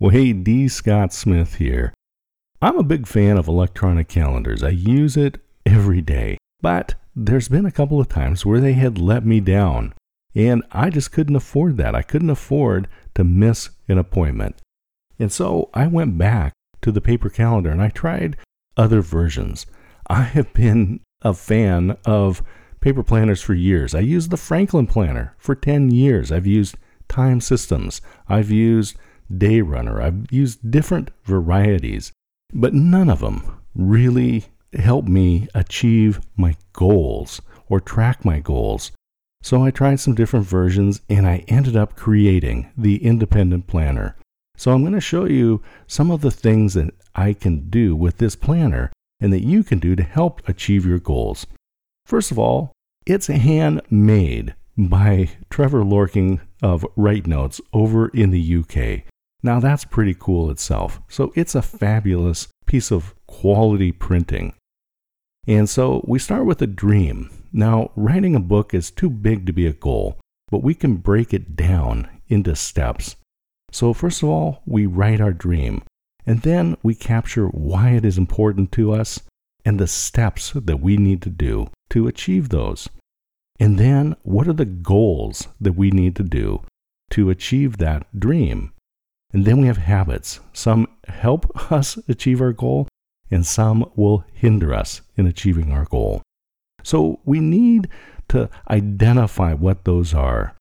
Well, hey, D. Scott Smith here. I'm a big fan of electronic calendars. I use it every day. But there's been a couple of times where they had let me down, and I just couldn't afford that. I couldn't afford to miss an appointment. And so I went back to the paper calendar and I tried other versions. I have been a fan of paper planners for years. I used the Franklin Planner for 10 years. I've used Time Systems. I've used Day Runner. I've used different varieties, but none of them really help me achieve my goals or track my goals. So I tried some different versions and I ended up creating the independent planner. So I'm going to show you some of the things that I can do with this planner and that you can do to help achieve your goals. First of all, it's handmade by Trevor Lorking of Write Notes over in the UK. Now that's pretty cool itself. So it's a fabulous piece of quality printing. And so we start with a dream. Now, writing a book is too big to be a goal, but we can break it down into steps. So, first of all, we write our dream, and then we capture why it is important to us and the steps that we need to do to achieve those. And then, what are the goals that we need to do to achieve that dream? And then we have habits. Some help us achieve our goal, and some will hinder us in achieving our goal. So we need to identify what those are.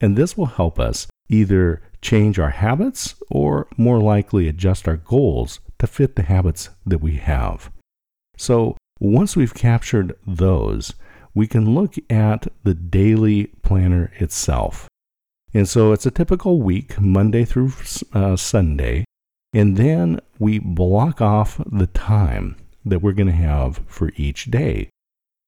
And this will help us either change our habits or more likely adjust our goals to fit the habits that we have. So once we've captured those, we can look at the daily planner itself. And so it's a typical week, Monday through uh, Sunday. And then we block off the time that we're going to have for each day.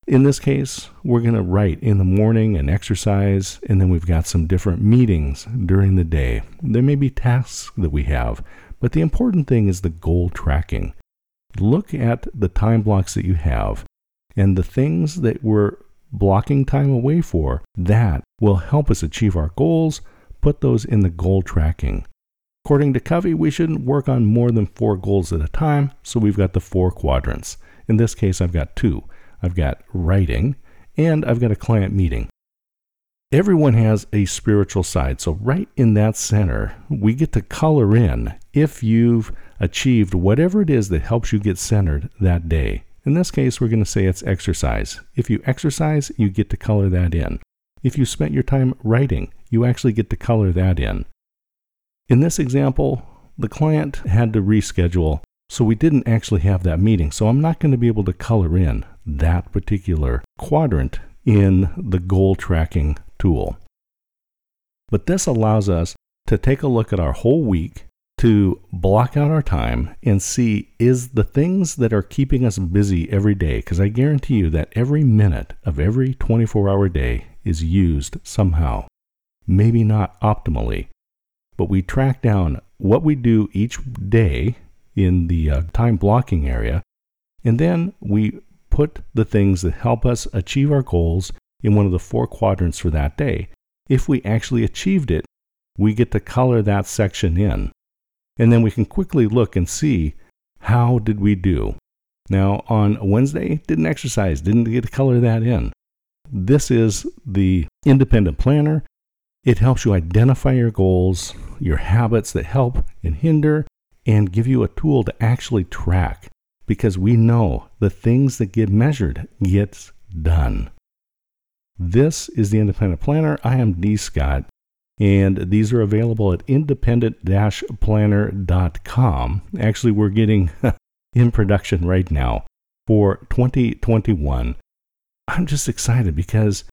In this case, we're going to write in the morning and exercise, and then we've got some different meetings during the day. There may be tasks that we have, but the important thing is the goal tracking. Look at the time blocks that you have and the things that we're blocking time away for. That will help us achieve our goals. Put those in the goal tracking. According to Covey, we shouldn't work on more than four goals at a time, so we've got the four quadrants. In this case, I've got two. I've got writing, and I've got a client meeting. Everyone has a spiritual side, so right in that center, we get to color in if you've achieved whatever it is that helps you get centered that day. In this case, we're going to say it's exercise. If you exercise, you get to color that in. If you spent your time writing, you actually get to color that in. In this example, the client had to reschedule, so we didn't actually have that meeting. So I'm not going to be able to color in that particular quadrant in the goal tracking tool. But this allows us to take a look at our whole week, to block out our time and see is the things that are keeping us busy every day, because I guarantee you that every minute of every 24 hour day is used somehow. Maybe not optimally, but we track down what we do each day in the uh, time blocking area, and then we put the things that help us achieve our goals in one of the four quadrants for that day. If we actually achieved it, we get to color that section in. And then we can quickly look and see how did we do. Now, on Wednesday, didn't exercise, didn't get to color that in. This is the independent planner. It helps you identify your goals, your habits that help and hinder, and give you a tool to actually track because we know the things that get measured gets done. This is the Independent Planner. I am D. Scott, and these are available at independent-planner.com. Actually, we're getting in production right now for 2021. I'm just excited because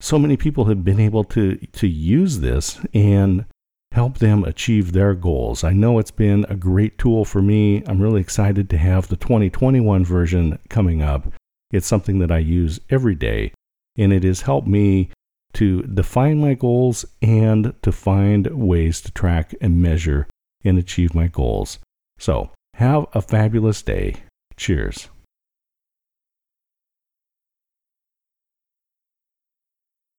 so many people have been able to to use this and help them achieve their goals. I know it's been a great tool for me. I'm really excited to have the 2021 version coming up. It's something that I use every day, and it has helped me to define my goals and to find ways to track and measure and achieve my goals. So, have a fabulous day. Cheers.